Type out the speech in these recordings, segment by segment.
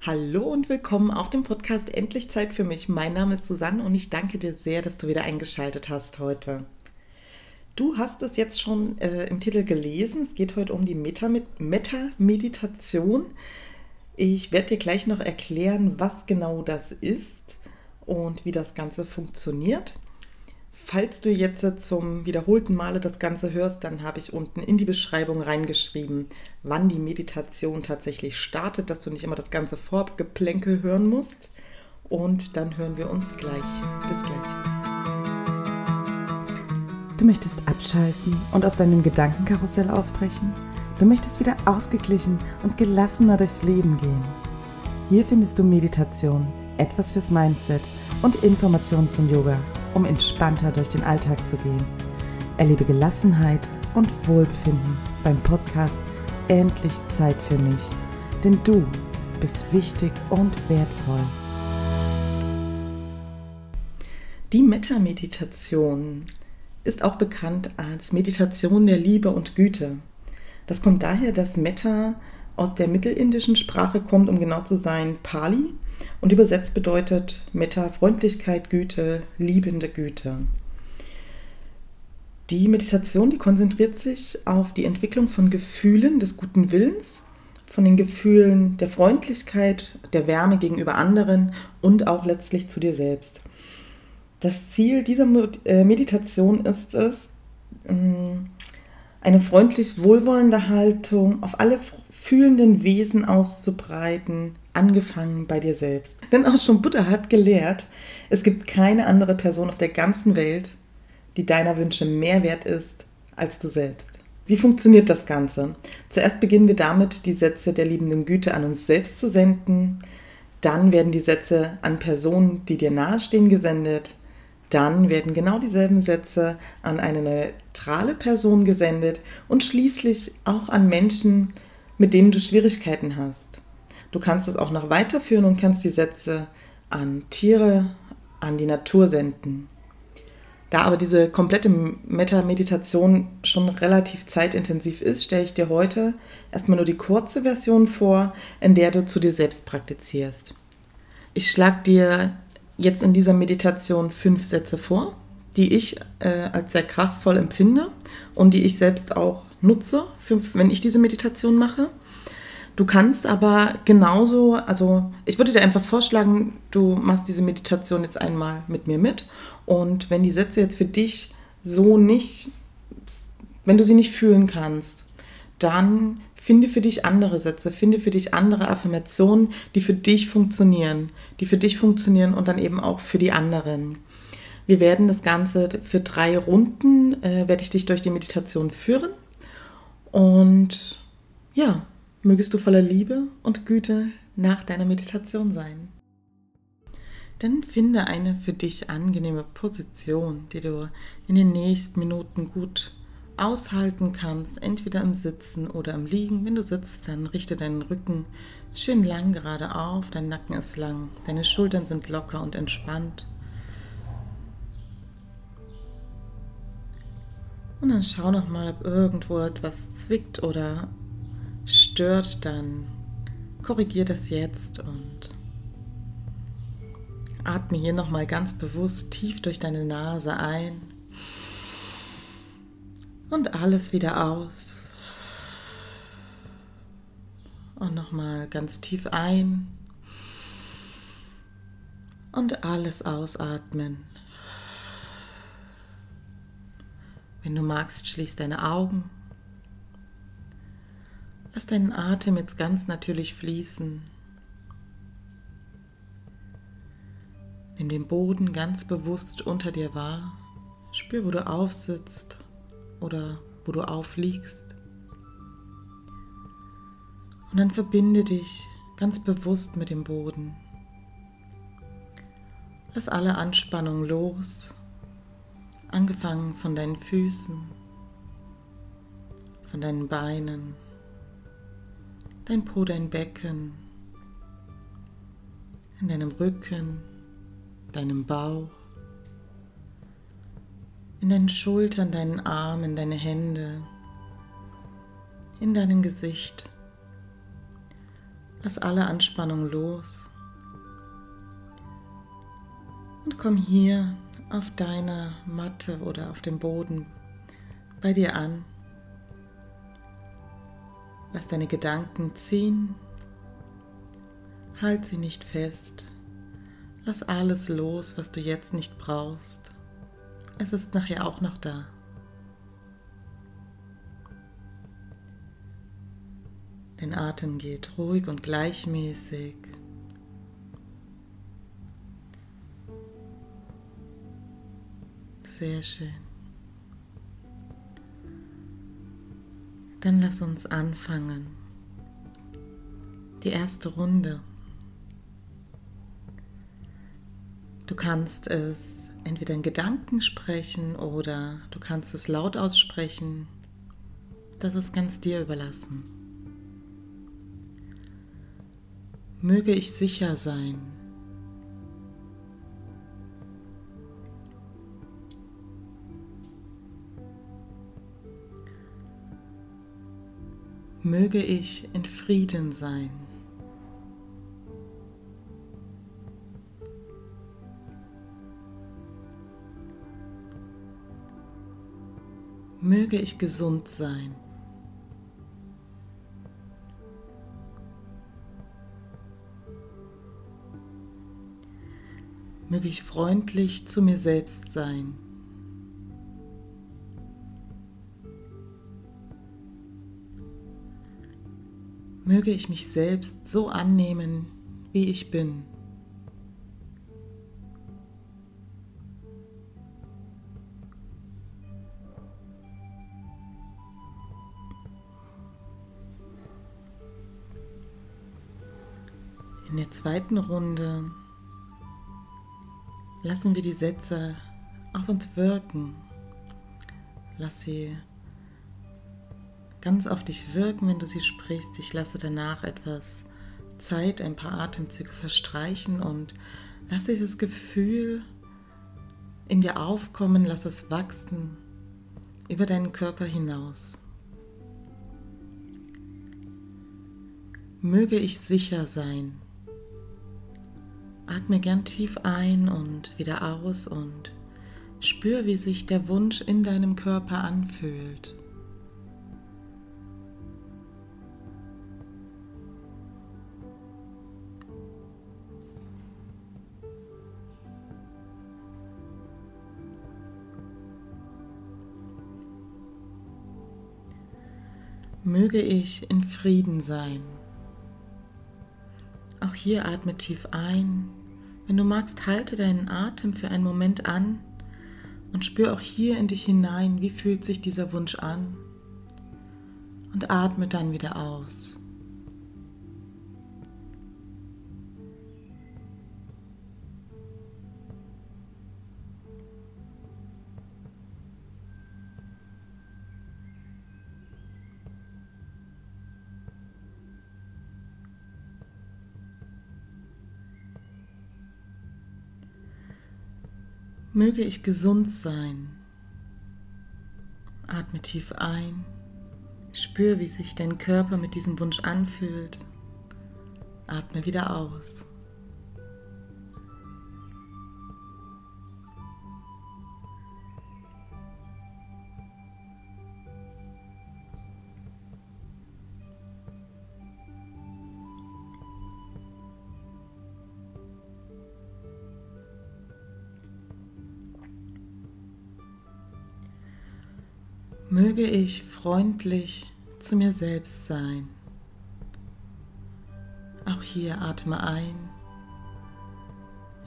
Hallo und willkommen auf dem Podcast Endlich Zeit für mich. Mein Name ist Susanne und ich danke dir sehr, dass du wieder eingeschaltet hast heute. Du hast es jetzt schon äh, im Titel gelesen. Es geht heute um die Meta-Meditation. Ich werde dir gleich noch erklären, was genau das ist und wie das Ganze funktioniert. Falls du jetzt zum wiederholten Male das Ganze hörst, dann habe ich unten in die Beschreibung reingeschrieben, wann die Meditation tatsächlich startet, dass du nicht immer das ganze Vorgeplänkel hören musst. Und dann hören wir uns gleich. Bis gleich. Du möchtest abschalten und aus deinem Gedankenkarussell ausbrechen? Du möchtest wieder ausgeglichen und gelassener durchs Leben gehen? Hier findest du Meditation, etwas fürs Mindset und Informationen zum Yoga um entspannter durch den Alltag zu gehen. Erlebe Gelassenheit und Wohlbefinden beim Podcast Endlich Zeit für mich. Denn du bist wichtig und wertvoll. Die Metta-Meditation ist auch bekannt als Meditation der Liebe und Güte. Das kommt daher, dass Metta aus der mittelindischen Sprache kommt, um genau zu sein, Pali und übersetzt bedeutet Metta Freundlichkeit, Güte, liebende Güte. Die Meditation, die konzentriert sich auf die Entwicklung von Gefühlen des guten Willens, von den Gefühlen der Freundlichkeit, der Wärme gegenüber anderen und auch letztlich zu dir selbst. Das Ziel dieser äh, Meditation ist es, ähm, eine freundlich wohlwollende Haltung auf alle fühlenden Wesen auszubreiten, angefangen bei dir selbst. Denn auch schon Buddha hat gelehrt, es gibt keine andere Person auf der ganzen Welt, die deiner Wünsche mehr wert ist als du selbst. Wie funktioniert das Ganze? Zuerst beginnen wir damit, die Sätze der liebenden Güte an uns selbst zu senden. Dann werden die Sätze an Personen, die dir nahestehen, gesendet. Dann werden genau dieselben Sätze an eine neutrale Person gesendet und schließlich auch an Menschen, mit denen du Schwierigkeiten hast. Du kannst es auch noch weiterführen und kannst die Sätze an Tiere, an die Natur senden. Da aber diese komplette Meta-Meditation schon relativ zeitintensiv ist, stelle ich dir heute erstmal nur die kurze Version vor, in der du zu dir selbst praktizierst. Ich schlage dir jetzt in dieser Meditation fünf Sätze vor, die ich äh, als sehr kraftvoll empfinde und die ich selbst auch nutze, für, wenn ich diese Meditation mache. Du kannst aber genauso, also ich würde dir einfach vorschlagen, du machst diese Meditation jetzt einmal mit mir mit und wenn die Sätze jetzt für dich so nicht, wenn du sie nicht fühlen kannst, dann finde für dich andere Sätze, finde für dich andere Affirmationen, die für dich funktionieren, die für dich funktionieren und dann eben auch für die anderen. Wir werden das Ganze für drei Runden, äh, werde ich dich durch die Meditation führen und ja, Mögest du voller Liebe und Güte nach deiner Meditation sein. Dann finde eine für dich angenehme Position, die du in den nächsten Minuten gut aushalten kannst, entweder im Sitzen oder im Liegen. Wenn du sitzt, dann richte deinen Rücken schön lang gerade auf, dein Nacken ist lang, deine Schultern sind locker und entspannt. Und dann schau noch mal, ob irgendwo etwas zwickt oder stört, dann korrigier das jetzt und atme hier nochmal ganz bewusst tief durch deine Nase ein und alles wieder aus. Und nochmal ganz tief ein und alles ausatmen. Wenn du magst, schließ deine Augen. Lass deinen Atem jetzt ganz natürlich fließen. Nimm den Boden ganz bewusst unter dir wahr. Spür, wo du aufsitzt oder wo du aufliegst. Und dann verbinde dich ganz bewusst mit dem Boden. Lass alle Anspannung los, angefangen von deinen Füßen, von deinen Beinen dein Po, dein Becken, in deinem Rücken, deinem Bauch, in deinen Schultern, deinen Armen, deine Hände, in deinem Gesicht. Lass alle Anspannung los und komm hier auf deiner Matte oder auf dem Boden bei dir an. Lass deine Gedanken ziehen, halt sie nicht fest. Lass alles los, was du jetzt nicht brauchst. Es ist nachher auch noch da. Dein Atem geht ruhig und gleichmäßig. Sehr schön. Dann lass uns anfangen. Die erste Runde. Du kannst es entweder in Gedanken sprechen oder du kannst es laut aussprechen. Das ist ganz dir überlassen. Möge ich sicher sein. Möge ich in Frieden sein. Möge ich gesund sein. möge ich freundlich zu mir selbst sein. Möge ich mich selbst so annehmen, wie ich bin. In der zweiten Runde lassen wir die Sätze auf uns wirken. Lass sie ganz auf dich wirken, wenn du sie sprichst. Ich lasse danach etwas Zeit, ein paar Atemzüge verstreichen und lass dieses Gefühl in dir aufkommen, lass es wachsen über deinen Körper hinaus. Möge ich sicher sein Atme gern tief ein und wieder aus und spür, wie sich der Wunsch in deinem Körper anfühlt. Möge ich in Frieden sein. Auch hier atme tief ein wenn du magst, halte deinen Atem für einen Moment an und spür auch hier in dich hinein, wie fühlt sich dieser Wunsch an. Und atme dann wieder aus. Möge ich gesund sein. Atme tief ein. Spür, wie sich dein Körper mit diesem Wunsch anfühlt. Atme wieder aus. Möge ich freundlich zu mir selbst sein. Auch hier atme ein,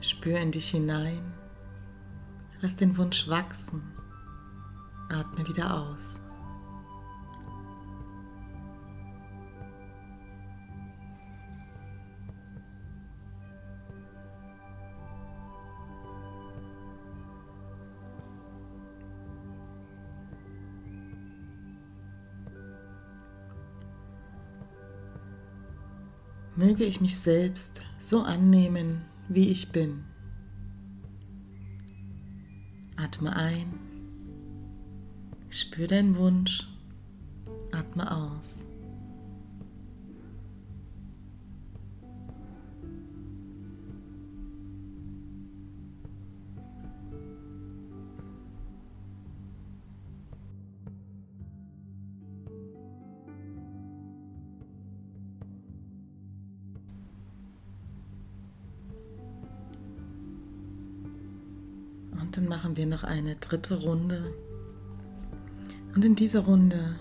spür in dich hinein, lass den Wunsch wachsen, atme wieder aus. Möge ich mich selbst so annehmen, wie ich bin. Atme ein, spür deinen Wunsch, atme aus. Dann machen wir noch eine dritte Runde. Und in dieser Runde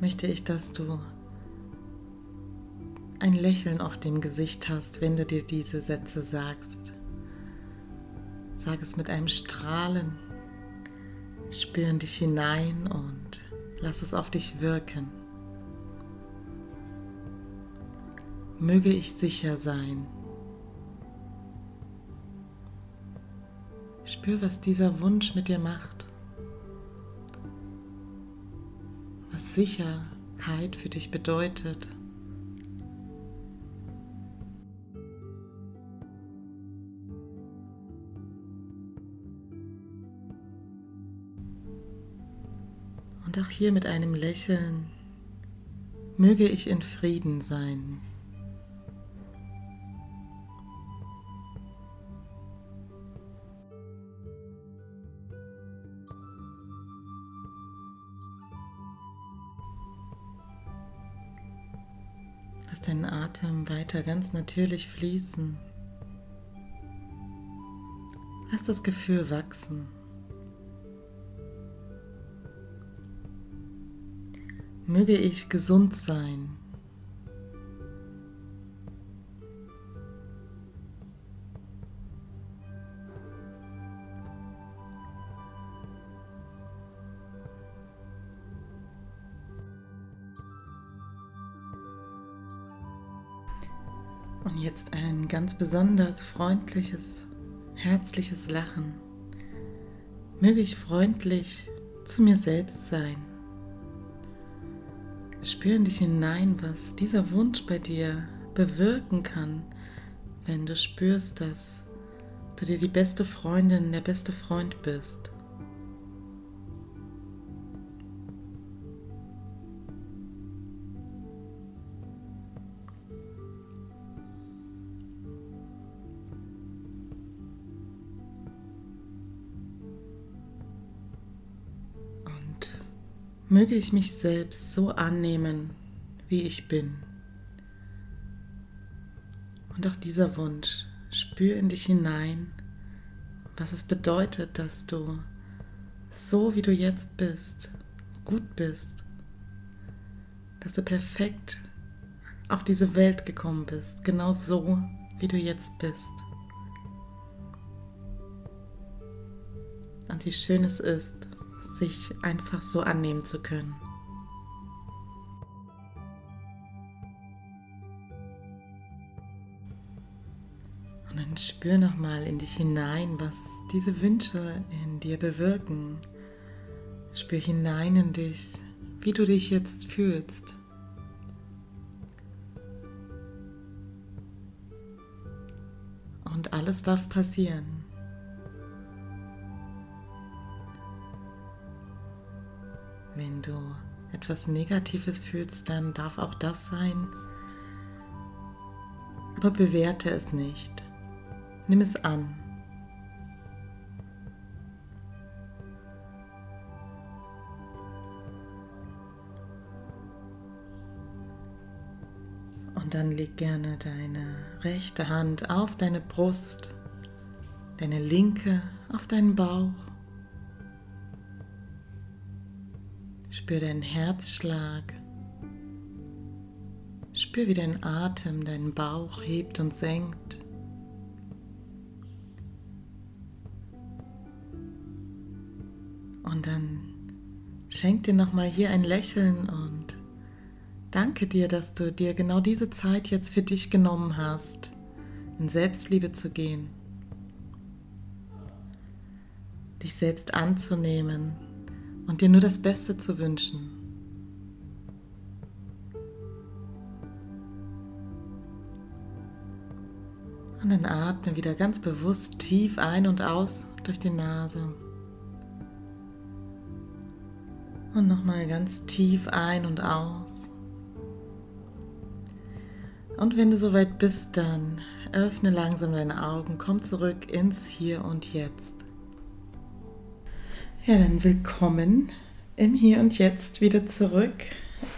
möchte ich, dass du ein Lächeln auf dem Gesicht hast, wenn du dir diese Sätze sagst. Sag es mit einem Strahlen. Spür in dich hinein und lass es auf dich wirken. Möge ich sicher sein. Spür, was dieser Wunsch mit dir macht. Was Sicherheit für dich bedeutet. Und auch hier mit einem Lächeln möge ich in Frieden sein. Lass deinen Atem weiter ganz natürlich fließen. Lass das Gefühl wachsen. Möge ich gesund sein. Und jetzt ein ganz besonders freundliches, herzliches Lachen. Möge ich freundlich zu mir selbst sein. Spür in dich hinein, was dieser Wunsch bei dir bewirken kann, wenn du spürst, dass du dir die beste Freundin, der beste Freund bist. Möge ich mich selbst so annehmen, wie ich bin. Und auch dieser Wunsch, spür in dich hinein, was es bedeutet, dass du so wie du jetzt bist, gut bist, dass du perfekt auf diese Welt gekommen bist, genau so wie du jetzt bist. Und wie schön es ist, sich einfach so annehmen zu können. Und dann spür nochmal in dich hinein, was diese Wünsche in dir bewirken. Spür hinein in dich, wie du dich jetzt fühlst. Und alles darf passieren. Du etwas Negatives fühlst, dann darf auch das sein. Aber bewerte es nicht. Nimm es an. Und dann leg gerne deine rechte Hand auf deine Brust, deine linke auf deinen Bauch Spür deinen Herzschlag. Spür, wie dein Atem deinen Bauch hebt und senkt. Und dann schenk dir nochmal hier ein Lächeln und danke dir, dass du dir genau diese Zeit jetzt für dich genommen hast, in Selbstliebe zu gehen, dich selbst anzunehmen und dir nur das Beste zu wünschen. Und dann atme wieder ganz bewusst tief ein und aus durch die Nase. Und nochmal ganz tief ein und aus. Und wenn du soweit bist, dann öffne langsam deine Augen, komm zurück ins Hier und Jetzt. Ja, dann willkommen im Hier und Jetzt wieder zurück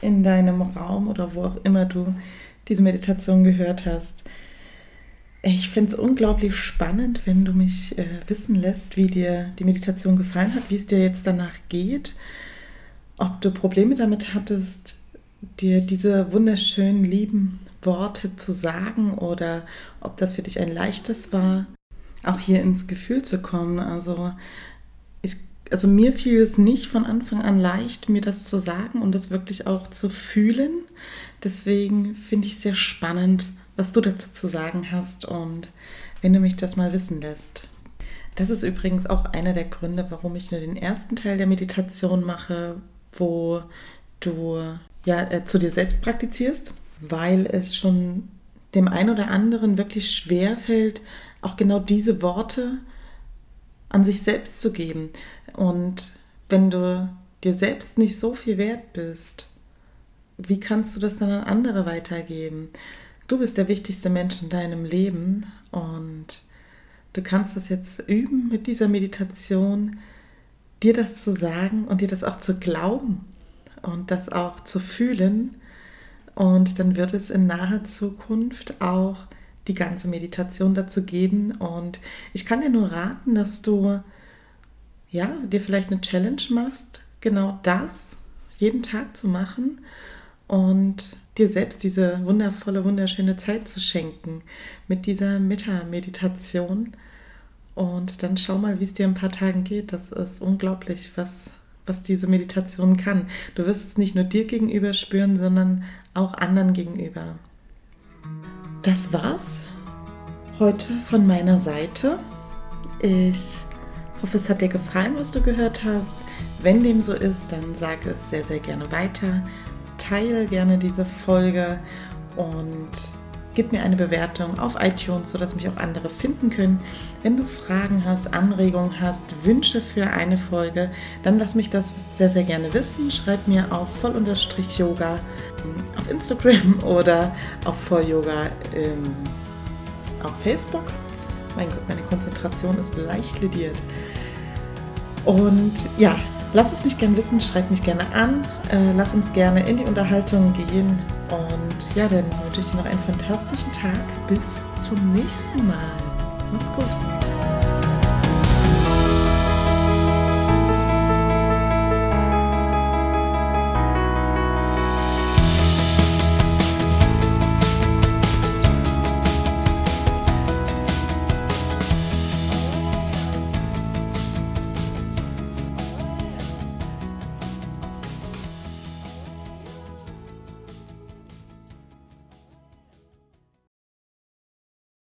in deinem Raum oder wo auch immer du diese Meditation gehört hast. Ich finde es unglaublich spannend, wenn du mich äh, wissen lässt, wie dir die Meditation gefallen hat, wie es dir jetzt danach geht, ob du Probleme damit hattest, dir diese wunderschönen, lieben Worte zu sagen oder ob das für dich ein leichtes war, auch hier ins Gefühl zu kommen. Also, also mir fiel es nicht von Anfang an leicht, mir das zu sagen und das wirklich auch zu fühlen. Deswegen finde ich es sehr spannend, was du dazu zu sagen hast und wenn du mich das mal wissen lässt. Das ist übrigens auch einer der Gründe, warum ich nur den ersten Teil der Meditation mache, wo du ja äh, zu dir selbst praktizierst, weil es schon dem einen oder anderen wirklich schwer fällt, auch genau diese Worte an sich selbst zu geben. Und wenn du dir selbst nicht so viel wert bist, wie kannst du das dann an andere weitergeben? Du bist der wichtigste Mensch in deinem Leben und du kannst es jetzt üben mit dieser Meditation, dir das zu sagen und dir das auch zu glauben und das auch zu fühlen. Und dann wird es in naher Zukunft auch die ganze Meditation dazu geben. Und ich kann dir nur raten, dass du ja, dir vielleicht eine Challenge machst, genau das jeden Tag zu machen und dir selbst diese wundervolle, wunderschöne Zeit zu schenken mit dieser Metta-Meditation. Und dann schau mal, wie es dir in ein paar Tagen geht. Das ist unglaublich, was, was diese Meditation kann. Du wirst es nicht nur dir gegenüber spüren, sondern auch anderen gegenüber. Das war's heute von meiner Seite. Ich hoffe, es hat dir gefallen, was du gehört hast. Wenn dem so ist, dann sag es sehr, sehr gerne weiter teile gerne diese Folge und gib mir eine Bewertung auf iTunes, sodass mich auch andere finden können. Wenn du Fragen hast, Anregungen hast, Wünsche für eine Folge, dann lass mich das sehr, sehr gerne wissen. Schreib mir auf voll-yoga auf Instagram oder auf voll-yoga auf Facebook. Mein Gott, meine Konzentration ist leicht lediert. Und ja, Lass es mich gerne wissen, schreib mich gerne an, äh, lass uns gerne in die Unterhaltung gehen und ja, dann wünsche ich dir noch einen fantastischen Tag. Bis zum nächsten Mal. Mach's gut.